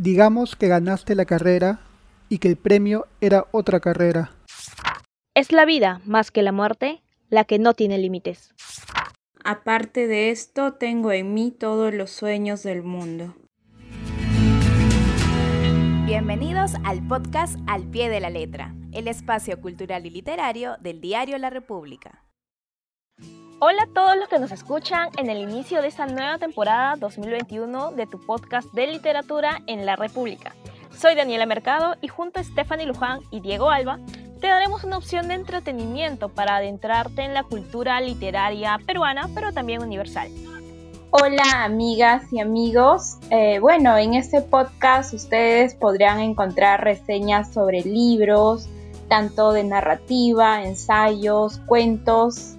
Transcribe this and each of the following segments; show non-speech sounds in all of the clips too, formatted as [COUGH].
Digamos que ganaste la carrera y que el premio era otra carrera. Es la vida, más que la muerte, la que no tiene límites. Aparte de esto, tengo en mí todos los sueños del mundo. Bienvenidos al podcast Al pie de la letra, el espacio cultural y literario del diario La República. Hola a todos los que nos escuchan en el inicio de esta nueva temporada 2021 de tu podcast de literatura en La República. Soy Daniela Mercado y junto a Stephanie Luján y Diego Alba te daremos una opción de entretenimiento para adentrarte en la cultura literaria peruana, pero también universal. Hola amigas y amigos. Eh, bueno, en este podcast ustedes podrán encontrar reseñas sobre libros, tanto de narrativa, ensayos, cuentos,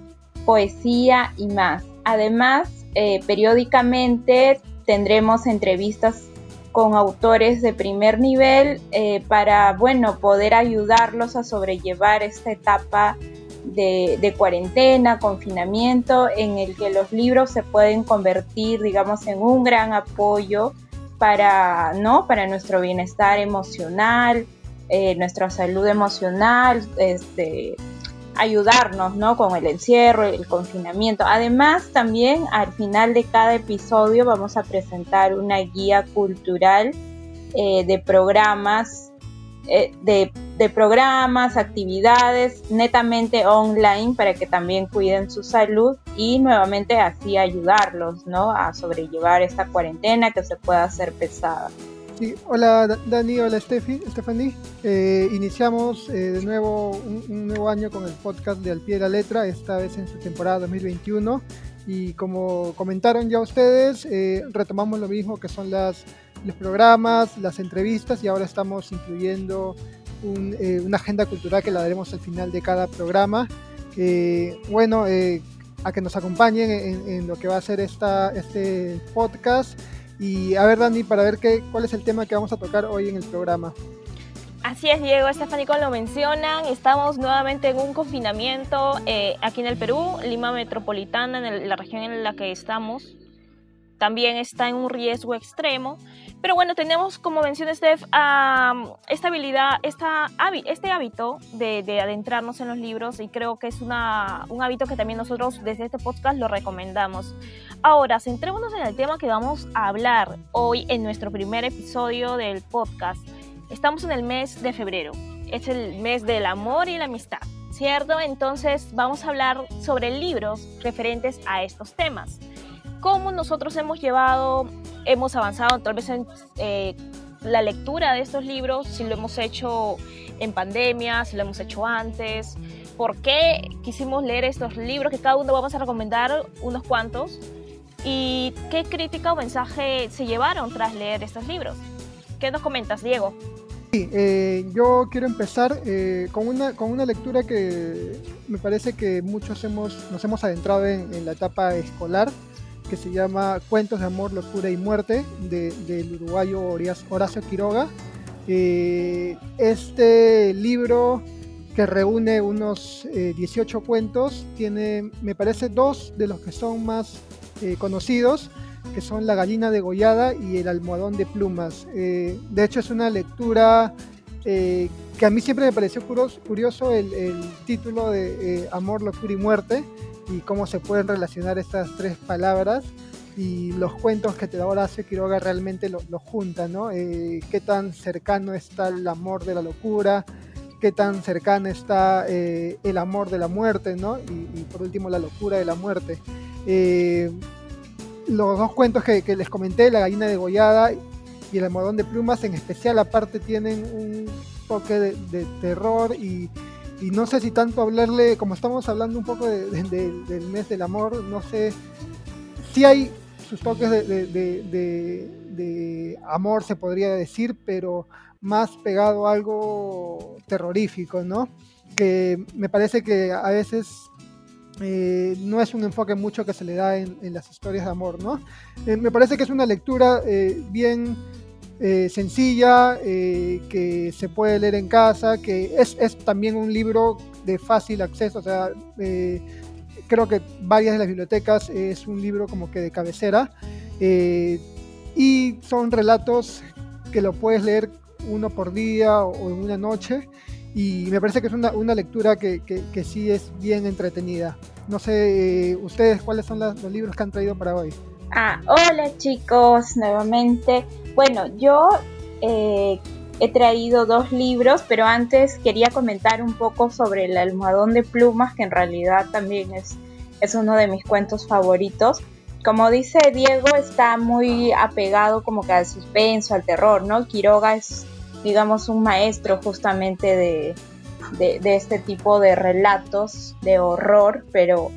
poesía y más. Además, eh, periódicamente tendremos entrevistas con autores de primer nivel eh, para, bueno, poder ayudarlos a sobrellevar esta etapa de, cuarentena, confinamiento, en el que los libros se pueden convertir, digamos, en un gran apoyo para, ¿no? para nuestro bienestar emocional, eh, nuestra salud emocional, este, ayudarnos, ¿no? Con el encierro, el confinamiento. Además, también al final de cada episodio vamos a presentar una guía cultural eh, de programas, eh, de, programas, actividades netamente online para que también cuiden su salud y nuevamente así ayudarlos, ¿no? A sobrellevar esta cuarentena que se pueda hacer pesada hola Dani, hola Steffi, Stephanie. Eh, iniciamos eh, de nuevo un, nuevo año con el podcast de Al pie de la letra, esta vez en su temporada 2021. Y como comentaron ya ustedes, eh, retomamos lo mismo que son las, los programas, las entrevistas y ahora estamos incluyendo una agenda cultural que la daremos al final de cada programa. bueno, a que nos acompañen en, en, lo que va a ser esta, este podcast. Y a ver, Dani, para ver qué, cuál es el tema que vamos a tocar hoy en el programa. Así es, Diego, Estefánico lo mencionan, estamos nuevamente en un confinamiento eh, aquí en el Perú, Lima Metropolitana, en la región en la que estamos, también está en un riesgo extremo. Pero bueno, tenemos, como menciona Steph, esta habilidad, esta, este hábito de, de, adentrarnos en los libros y creo que es una, un hábito que también nosotros desde este podcast lo recomendamos. Ahora, centrémonos en el tema que vamos a hablar hoy en nuestro primer episodio del podcast. Estamos en el mes de febrero, es el mes del amor y la amistad, ¿cierto? Entonces vamos a hablar sobre libros referentes a estos temas cómo nosotros hemos llevado, hemos avanzado tal vez en eh, la lectura de estos libros, si lo hemos hecho en pandemia, si lo hemos hecho antes, por qué quisimos leer estos libros, que cada uno vamos a recomendar unos cuantos, y qué crítica o mensaje se llevaron tras leer estos libros. ¿Qué nos comentas, Diego? Sí, eh, yo quiero empezar eh, con, una, con una lectura que me parece que muchos hemos, nos hemos adentrado en, en la etapa escolar que se llama Cuentos de Amor, Locura y Muerte del uruguayo Horacio Quiroga. Eh, este libro que reúne unos 18 eh, cuentos tiene, me parece, dos de los que son más eh, conocidos, que son La gallina degollada y El almohadón de plumas. de hecho, es una lectura que a mí siempre me pareció curioso, el título de Amor, Locura y Muerte y cómo se pueden relacionar estas tres palabras y los cuentos que te da Horacio Quiroga realmente lo, juntan, ¿no? Eh, qué tan cercano está el amor de la locura, qué tan cercano está eh, el amor de la muerte, ¿no? Y, por último la locura de la muerte. Eh, los dos cuentos que, les comenté, La gallina degollada y El almohadón de plumas, en especial aparte tienen un toque de terror y y no sé si tanto hablarle, como estamos hablando un poco del mes del amor, no sé si hay sus toques de, amor, se podría decir, pero más pegado a algo terrorífico, ¿no? Que me parece que a veces eh, no es un enfoque mucho que se le da en, las historias de amor, ¿no? Eh, me parece que es una lectura eh, bien eh, sencilla, eh, que se puede leer en casa, que es, también un libro de fácil acceso, o sea, eh, creo que varias de las bibliotecas es un libro como que de cabecera, y son relatos que lo puedes leer uno por día o, en una noche y me parece que es una, una lectura que, que, sí es bien entretenida. No sé, ustedes, ¿cuáles son los libros que han traído para hoy? Ah, hola chicos, nuevamente. Bueno, yo eh, he traído dos libros, pero antes quería comentar un poco sobre el almohadón de plumas, que en realidad también es, es uno de mis cuentos favoritos. Como dice Diego, está muy apegado como que al suspenso, al terror, ¿no? Quiroga es, digamos, un maestro justamente de, de, este tipo de relatos de horror, pero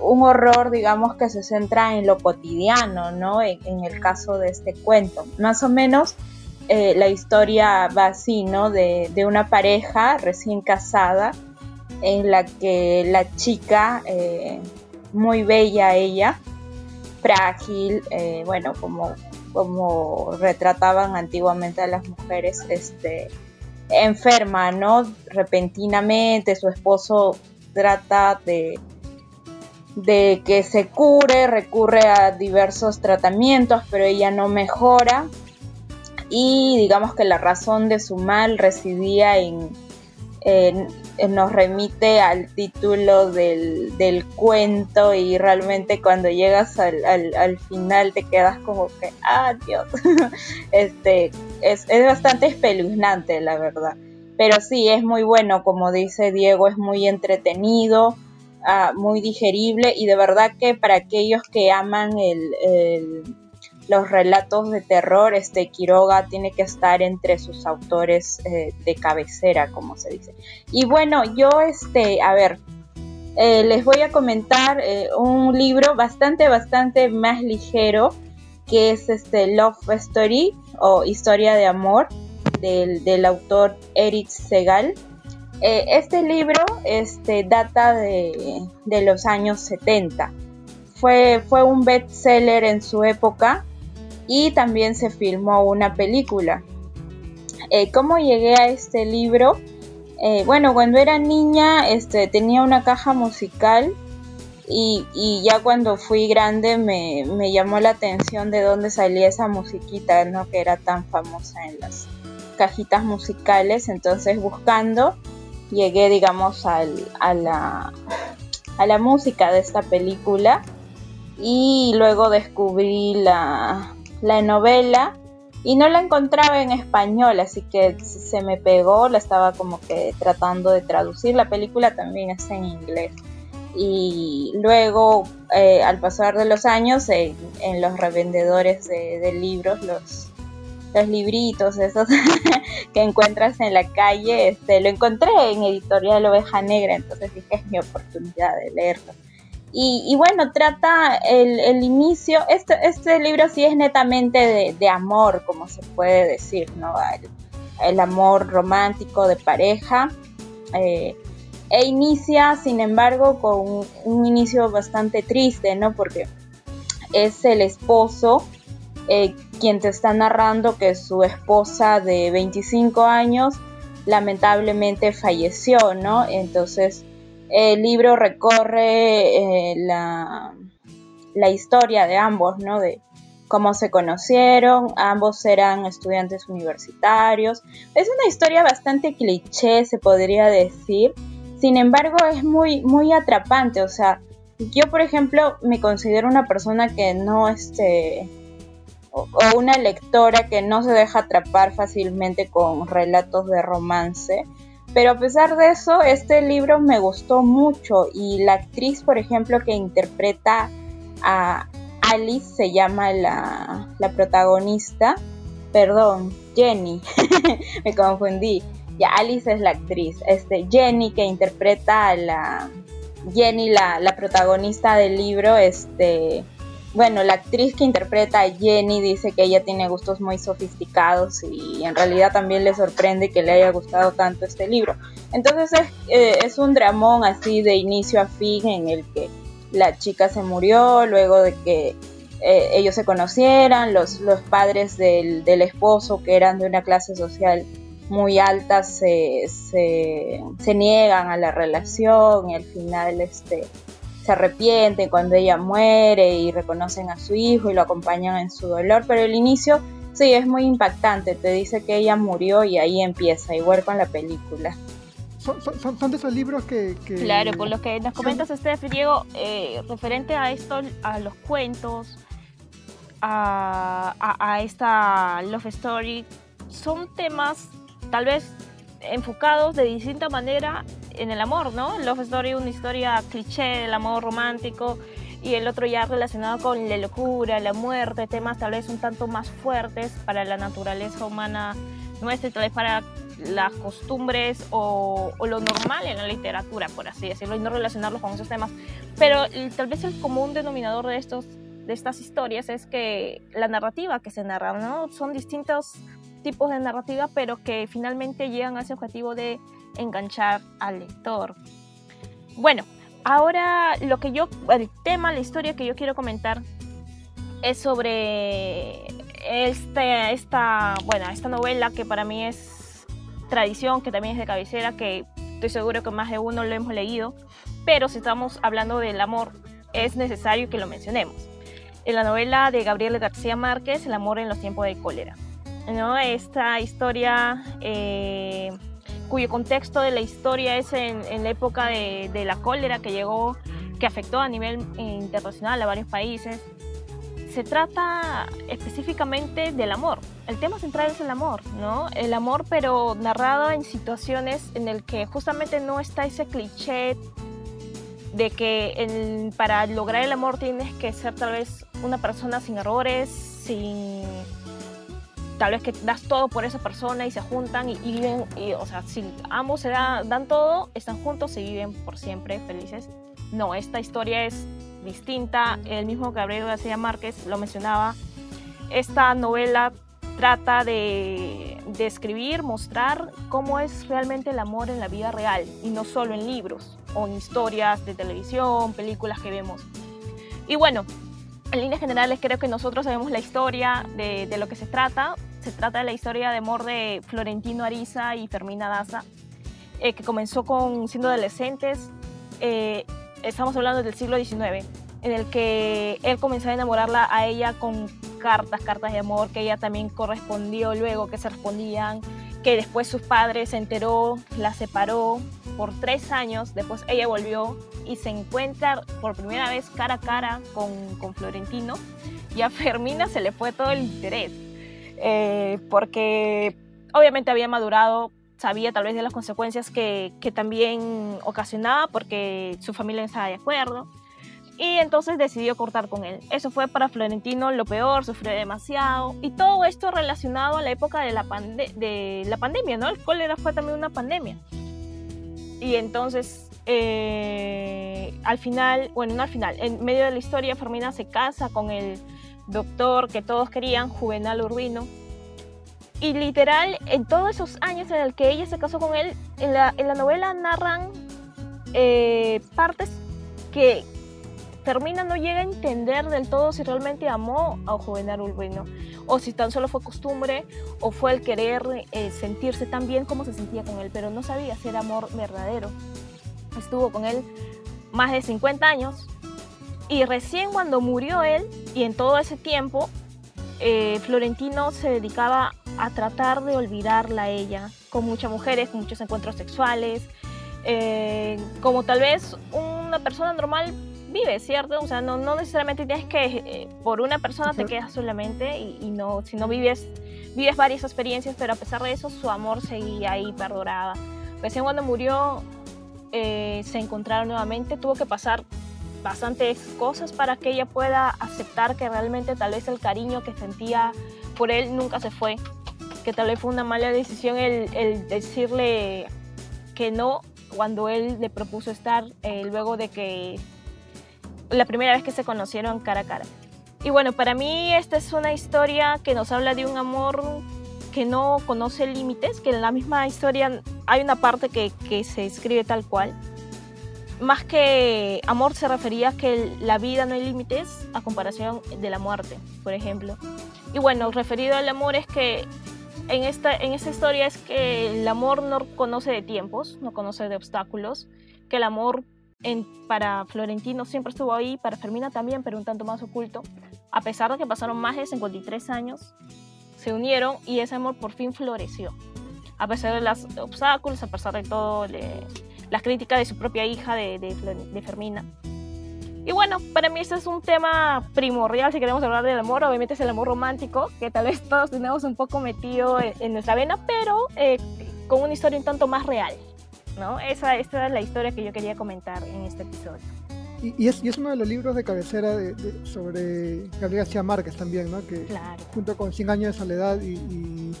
un horror, digamos, que se centra en lo cotidiano, ¿no? En, el caso de este cuento. Más o menos eh, la historia va así, ¿no? De, una pareja recién casada en la que la chica, eh, muy bella ella, frágil, eh, bueno, como, como retrataban antiguamente a las mujeres, este, enferma, ¿no? Repentinamente, su esposo trata de, de que se cure, recurre a diversos tratamientos, pero ella no mejora. Y digamos que la razón de su mal residía en, nos remite al título del, cuento y realmente cuando llegas al, final te quedas como que, ah, Dios, [LAUGHS] este, es, bastante espeluznante la verdad. Pero sí, es muy bueno, como dice Diego, es muy entretenido, ah, muy digerible y de verdad que para aquellos que aman el los relatos de terror, este Quiroga tiene que estar entre sus autores eh, de cabecera, como se dice. Y bueno, yo, este, a ver, eh, les voy a comentar eh, un libro bastante, bastante más ligero, que es este Love Story o Historia de Amor del, autor Eric Segal. Este libro este, data de, de los años 70. Fue, fue un bestseller en su época y también se filmó una película. Eh, ¿Cómo llegué a este libro? Eh, bueno, cuando era niña este, tenía una caja musical y, ya cuando fui grande me, llamó la atención de dónde salía esa musiquita, ¿no? que era tan famosa en las cajitas musicales. Entonces buscando llegué, digamos, a, la, a la música de esta película y luego descubrí la, la novela y no la encontraba en español, así que se me pegó, la estaba como que tratando de traducir. La película también es en inglés. Y luego, eh, al pasar de los años, en los revendedores de, libros, los, los libritos esos [LAUGHS] que encuentras en la calle, este, lo encontré en Editorial Oveja Negra, entonces dije es mi oportunidad de leerlo. Y, bueno, trata el, inicio, este, este, libro sí es netamente de, amor, como se puede decir, ¿no? El, amor romántico de pareja. Eh, e inicia, sin embargo, con un, inicio bastante triste, ¿no? Porque es el esposo eh, quien te está narrando que su esposa de 25 años lamentablemente falleció, ¿no? Entonces el libro recorre eh, la, la, historia de ambos, ¿no? De cómo se conocieron, ambos eran estudiantes universitarios. Es una historia bastante cliché, se podría decir. Sin embargo, es muy, muy atrapante. O sea, yo, por ejemplo, me considero una persona que no, este, o una lectora que no se deja atrapar fácilmente con relatos de romance. Pero a pesar de eso, este libro me gustó mucho y la actriz, por ejemplo, que interpreta a Alice, se llama la, protagonista, perdón, Jenny, [LAUGHS] me confundí. Ya, Alice es la actriz. Este, Jenny, que interpreta a la. Jenny, la, la protagonista del libro, este bueno, la actriz que interpreta a Jenny dice que ella tiene gustos muy sofisticados y en realidad también le sorprende que le haya gustado tanto este libro. Entonces es, eh, es un dramón así de inicio a fin en el que la chica se murió luego de que eh, ellos se conocieran, los, los padres del, del, esposo que eran de una clase social muy alta se, se, se niegan a la relación y al final este se arrepienten cuando ella muere y reconocen a su hijo y lo acompañan en su dolor, pero el inicio Sí, es muy impactante. Te dice que ella murió y ahí empieza, igual con la película. Son, son, son de esos libros que, que... Claro, por lo que nos comentas, Steph, Diego, eh, referente a esto, a los cuentos, a, a, a esta Love Story, son temas tal vez enfocados de distinta manera en el amor, ¿no? Love Story, una historia cliché del amor romántico, y el otro ya relacionado con la locura, la muerte, temas tal vez un tanto más fuertes para la naturaleza humana nuestra tal vez para las costumbres o, o, lo normal en la literatura, por así decirlo, y no relacionarlos con esos temas. Pero tal vez el común denominador de, estos, de estas historias es que la narrativa que se narra, ¿no? Son distintos tipos de narrativa, pero que finalmente llegan a ese objetivo de enganchar al lector. Bueno, Ahora, lo que yo, el tema, la historia que yo quiero comentar es sobre este, esta, bueno, esta novela que para mí es tradición, que también es de cabecera, que estoy seguro que más de uno lo hemos leído, pero si estamos hablando del amor, es necesario que lo mencionemos. En la novela de Gabriel García Márquez, El amor en los tiempos de cólera. ¿no? Esta historia eh, cuyo contexto de la historia es en, la época de, de, la cólera que llegó, que afectó a nivel internacional a varios países. Se trata específicamente del amor. El tema central es el amor, ¿no? El amor, pero narrado en situaciones en el que justamente no está ese cliché de que el, para lograr el amor tienes que ser tal vez una persona sin errores, sin tal vez que das todo por esa persona y se juntan y, viven, y, o sea, si ambos se dan todo, están juntos y viven por siempre felices. No, esta historia es distinta. El mismo Gabriel García Márquez lo mencionaba. Esta novela trata de describir, mostrar cómo es realmente el amor en la vida real y no solo en libros o en historias de televisión, películas que vemos. Y bueno, en líneas generales creo que nosotros sabemos la historia de, lo que se trata. Se trata de la historia de amor de Florentino Ariza y Fermina Daza, eh, que comenzó con siendo adolescentes. Eh, estamos hablando del siglo XIX, en el que él comenzó a enamorarla a ella con cartas, cartas de amor, que ella también correspondió luego, que se respondían, que después sus padres se enteró, la separó por tres años, después ella volvió y se encuentra por primera vez cara a cara con, con Florentino. Y a Fermina se le fue todo el interés, eh, porque obviamente había madurado, sabía tal vez de las consecuencias que, que también ocasionaba, porque su familia no estaba de acuerdo, y entonces decidió cortar con él. Eso fue para Florentino lo peor, sufrió demasiado, y todo esto relacionado a la época de la, pande de la pandemia, ¿no? El cólera fue también una pandemia. Y entonces eh, al final, bueno, no al final, en medio de la historia, Fermina se casa con el doctor que todos querían, Juvenal Urbino. Y literal, en todos esos años en el que ella se casó con él, en la, en la novela narran eh, partes que Fermina no llega a entender del todo si realmente amó a Juvenal Urbino, o si tan solo fue costumbre, o fue el querer eh, sentirse tan bien como se sentía con él, pero no sabía si era amor verdadero. Estuvo con él más de 50 años y recién cuando murió él y en todo ese tiempo eh, Florentino se dedicaba a tratar de olvidarla a ella con muchas mujeres, muchos encuentros sexuales, eh, como tal vez una persona normal ¿cierto? O sea, no, no necesariamente tienes que, eh, por una persona te quedas solamente y, y, no, si no vives, vives varias experiencias, pero a pesar de eso su amor seguía ahí, perduraba. Recién cuando murió eh, se encontraron nuevamente, tuvo que pasar bastantes cosas para que ella pueda aceptar que realmente tal vez el cariño que sentía por él nunca se fue, que tal vez fue una mala decisión el, el decirle que no cuando él le propuso estar eh, luego de que la primera vez que se conocieron cara a cara. Y bueno, para mí esta es una historia que nos habla de un amor que no conoce límites, que en la misma historia hay una parte que, que se escribe tal cual. Más que amor se refería a que la vida no hay límites a comparación de la muerte, por ejemplo. Y bueno, referido al amor es que en esta, en esta historia es que el amor no conoce de tiempos, no conoce de obstáculos, que el amor en, para Florentino siempre estuvo ahí, para Fermina también, pero un tanto más oculto, a pesar de que pasaron más de 53 años se unieron y ese amor por fin floreció. A pesar de los obstáculos, a pesar de todo, las críticas de su propia hija, de, de, Fermina. Y bueno, para mí este es un tema primordial si queremos hablar del amor. Obviamente es el amor romántico, que tal vez todos tenemos un poco metido en, nuestra vena, pero eh, con una historia un tanto más real. ¿No? Esa, esa es la historia que yo quería comentar en este episodio. Y, es, y, es, uno de los libros de cabecera de, sobre Gabriel García Márquez también, ¿no? Que junto con Cien años de soledad y,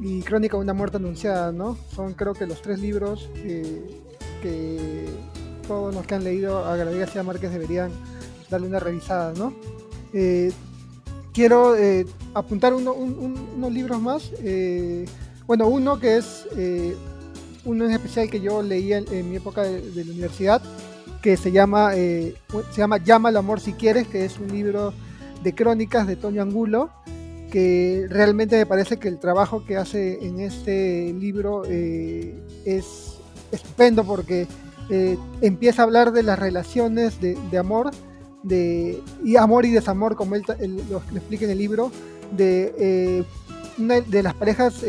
y, Crónica de una muerte anunciada, ¿no? Son creo que los tres libros que todos los que han leído a Gabriel García Márquez deberían darle una revisada, ¿no? Eh, quiero eh, apuntar unos libros más. Eh, bueno, uno que es uno en especial que yo leía en, mi época de, la universidad, que se llama, eh, se llama Llama al amor si quieres, que es un libro de crónicas de Toño Angulo, que realmente me parece que el trabajo que hace en este libro eh, es estupendo porque eh, empieza a hablar de las relaciones de, amor, de, y amor y desamor, como él, lo, explica en el libro, de, una de las parejas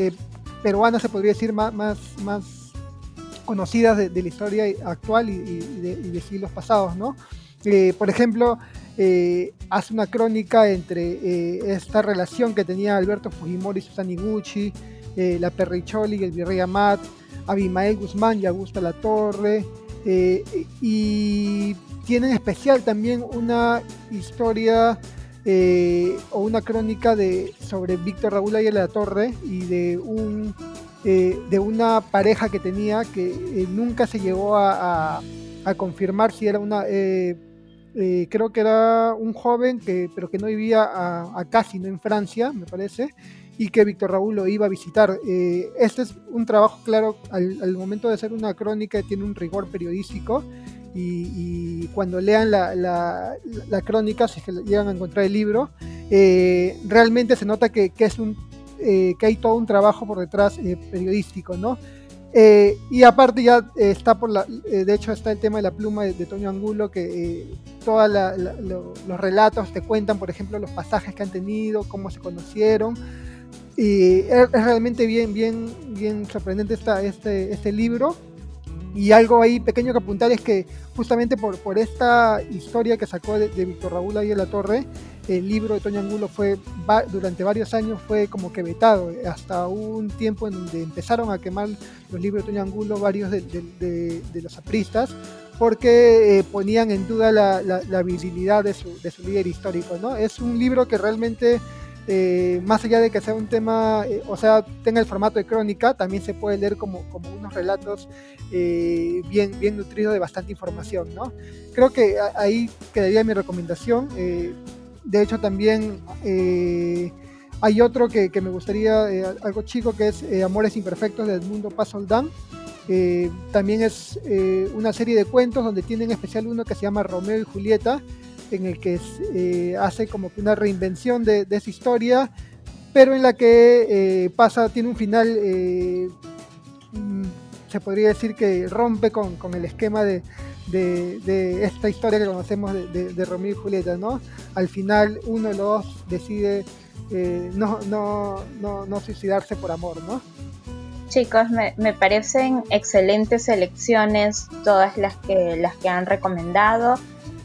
peruanas, se podría decir, más, más conocidas de, la historia actual y, de, siglos pasados, ¿no? Eh, por ejemplo, eh, hace una crónica entre eh, esta relación que tenía Alberto Fujimori y Susana Iguchi, la Perricholi, el Virrey Amat, Abimael Guzmán y Augusta Latorre, y tiene en especial también una historia o una crónica de, sobre Víctor Raúl Ayala La Torre y de un eh, de una pareja que tenía que eh, nunca se llegó a, confirmar si era una... Eh, creo que era un joven, que, pero que no vivía acá, sino en Francia, me parece, y que Víctor Raúl lo iba a visitar. este es un trabajo, claro, al, momento de hacer una crónica tiene un rigor periodístico. Y, cuando lean la, la, crónica, si llegan a encontrar el libro, realmente se nota que, que es un eh, que hay todo un trabajo por detrás eh, periodístico, ¿no? Eh, y aparte ya está por la, de hecho está el tema de la pluma de, Toño Angulo, que todos los relatos te cuentan, por ejemplo, los pasajes que han tenido, cómo se conocieron. Y es, realmente bien, bien, bien sorprendente esta, este, este libro. Y algo ahí pequeño que apuntar es que justamente por, por esta historia que sacó de, Víctor Raúl ahí en la torre, el libro de Toño Angulo fue durante varios años fue como que vetado, hasta un tiempo en donde empezaron a quemar los libros de Toño Angulo varios de, los apristas porque eh, ponían en duda la, la, visibilidad de su, de su, líder histórico. ¿no? Es un libro que realmente, eh, más allá de que sea un tema, eh, o sea, tenga el formato de crónica, también se puede leer como, como unos relatos bien, bien nutridos de bastante información. ¿no? Creo que ahí quedaría mi recomendación de hecho, también eh, hay otro que, me gustaría, eh, algo chico, que es eh, Amores Imperfectos de Edmundo Paz también es una serie de cuentos donde tiene en especial uno que se llama Romeo y Julieta, en el que hace como que una reinvención de, esa historia, pero en la que pasa, tiene un final, mm, se podría decir que rompe con el esquema de, de, esta historia que conocemos de, Romeo y Julieta, ¿no? Al final uno de los dos decide eh, no, no, no, suicidarse por amor, ¿no? Chicos, me, parecen excelentes elecciones todas las que, las que han recomendado.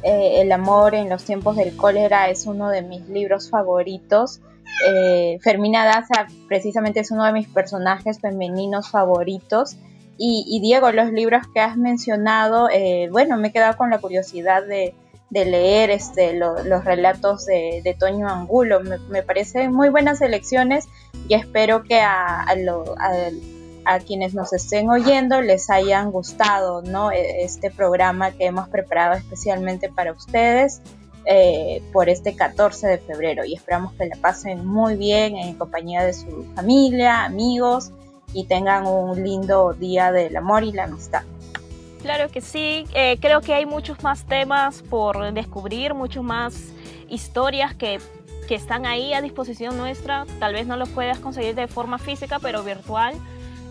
Eh, el amor en los tiempos del cólera es uno de mis libros favoritos. Eh, Fermina Daza precisamente es uno de mis personajes femeninos favoritos y, Diego, los libros que has mencionado, eh, bueno, me he quedado con la curiosidad de, leer este, los relatos de, Toño Angulo. Me, parecen muy buenas elecciones y espero que a, quienes nos estén oyendo les hayan gustado ¿no? E, este programa que hemos preparado especialmente para ustedes. Eh, por este 14 de febrero y esperamos que la pasen muy bien en compañía de su familia, amigos y tengan un lindo día del amor y la amistad. Claro que sí, eh, creo que hay muchos más temas por descubrir, muchos más historias que, que están ahí a disposición nuestra. Tal vez no los puedas conseguir de forma física, pero virtual.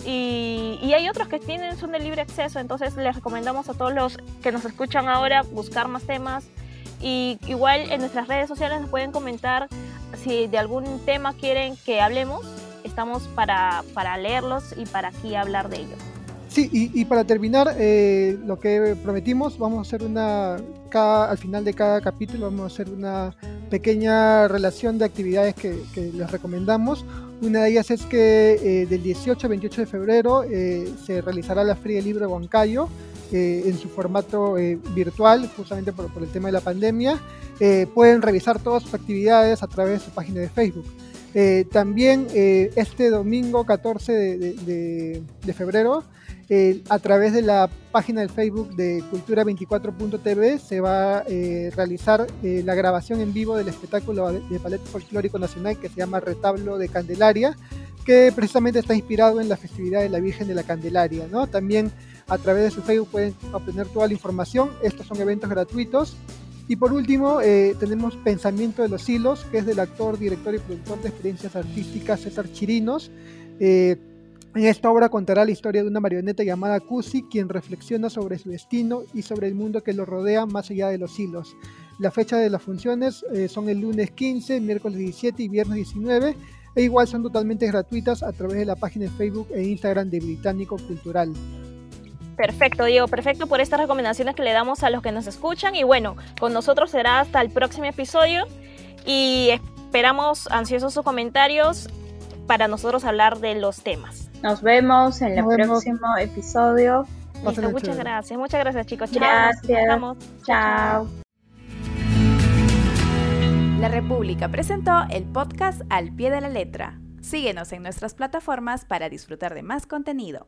Y, y, hay otros que tienen, son de libre acceso, entonces les recomendamos a todos los que nos escuchan ahora buscar más temas. Y igual en nuestras redes sociales nos pueden comentar si de algún tema quieren que hablemos, estamos para, para leerlos y para aquí hablar de ello. Sí, y, para terminar, eh, lo que prometimos, vamos a hacer una, cada, al final de cada capítulo vamos a hacer una pequeña relación de actividades que, les recomendamos. Una de ellas es que eh, del 18 al 28 de febrero eh, se realizará la Feria de Huancayo en su formato virtual, justamente por, el tema de la pandemia. pueden revisar todas sus actividades a través de su página de Facebook. También este domingo 14 de febrero eh, a través de la página del Facebook de Cultura24.tv se va a eh, realizar eh, la grabación en vivo del espectáculo de ballet folclórico nacional que se llama Retablo de Candelaria, que precisamente está inspirado en la festividad de la Virgen de la Candelaria. ¿no? También a través de su Facebook pueden obtener toda la información. Estos son eventos gratuitos. Y por último, tenemos Pensamiento de los Hilos, que es del actor, director y productor de experiencias artísticas César Chirinos. En esta obra contará la historia de una marioneta llamada Cusi, quien reflexiona sobre su destino y sobre el mundo que lo rodea más allá de los hilos. La fecha de las funciones eh, son el lunes 15, miércoles 17 y viernes 19, e igual son totalmente gratuitas a través de la página de Facebook e Instagram de Británico Cultural. Perfecto, Diego, perfecto por estas recomendaciones que le damos a los que nos escuchan. Y bueno, con nosotros será hasta el próximo episodio y esperamos ansiosos sus comentarios para nosotros hablar de los temas. Nos vemos en el próximo episodio. muchas gracias. Muchas gracias, chicos. Gracias. Chao. La República presentó el podcast Al pie de la letra. Síguenos en nuestras plataformas para disfrutar de más contenido.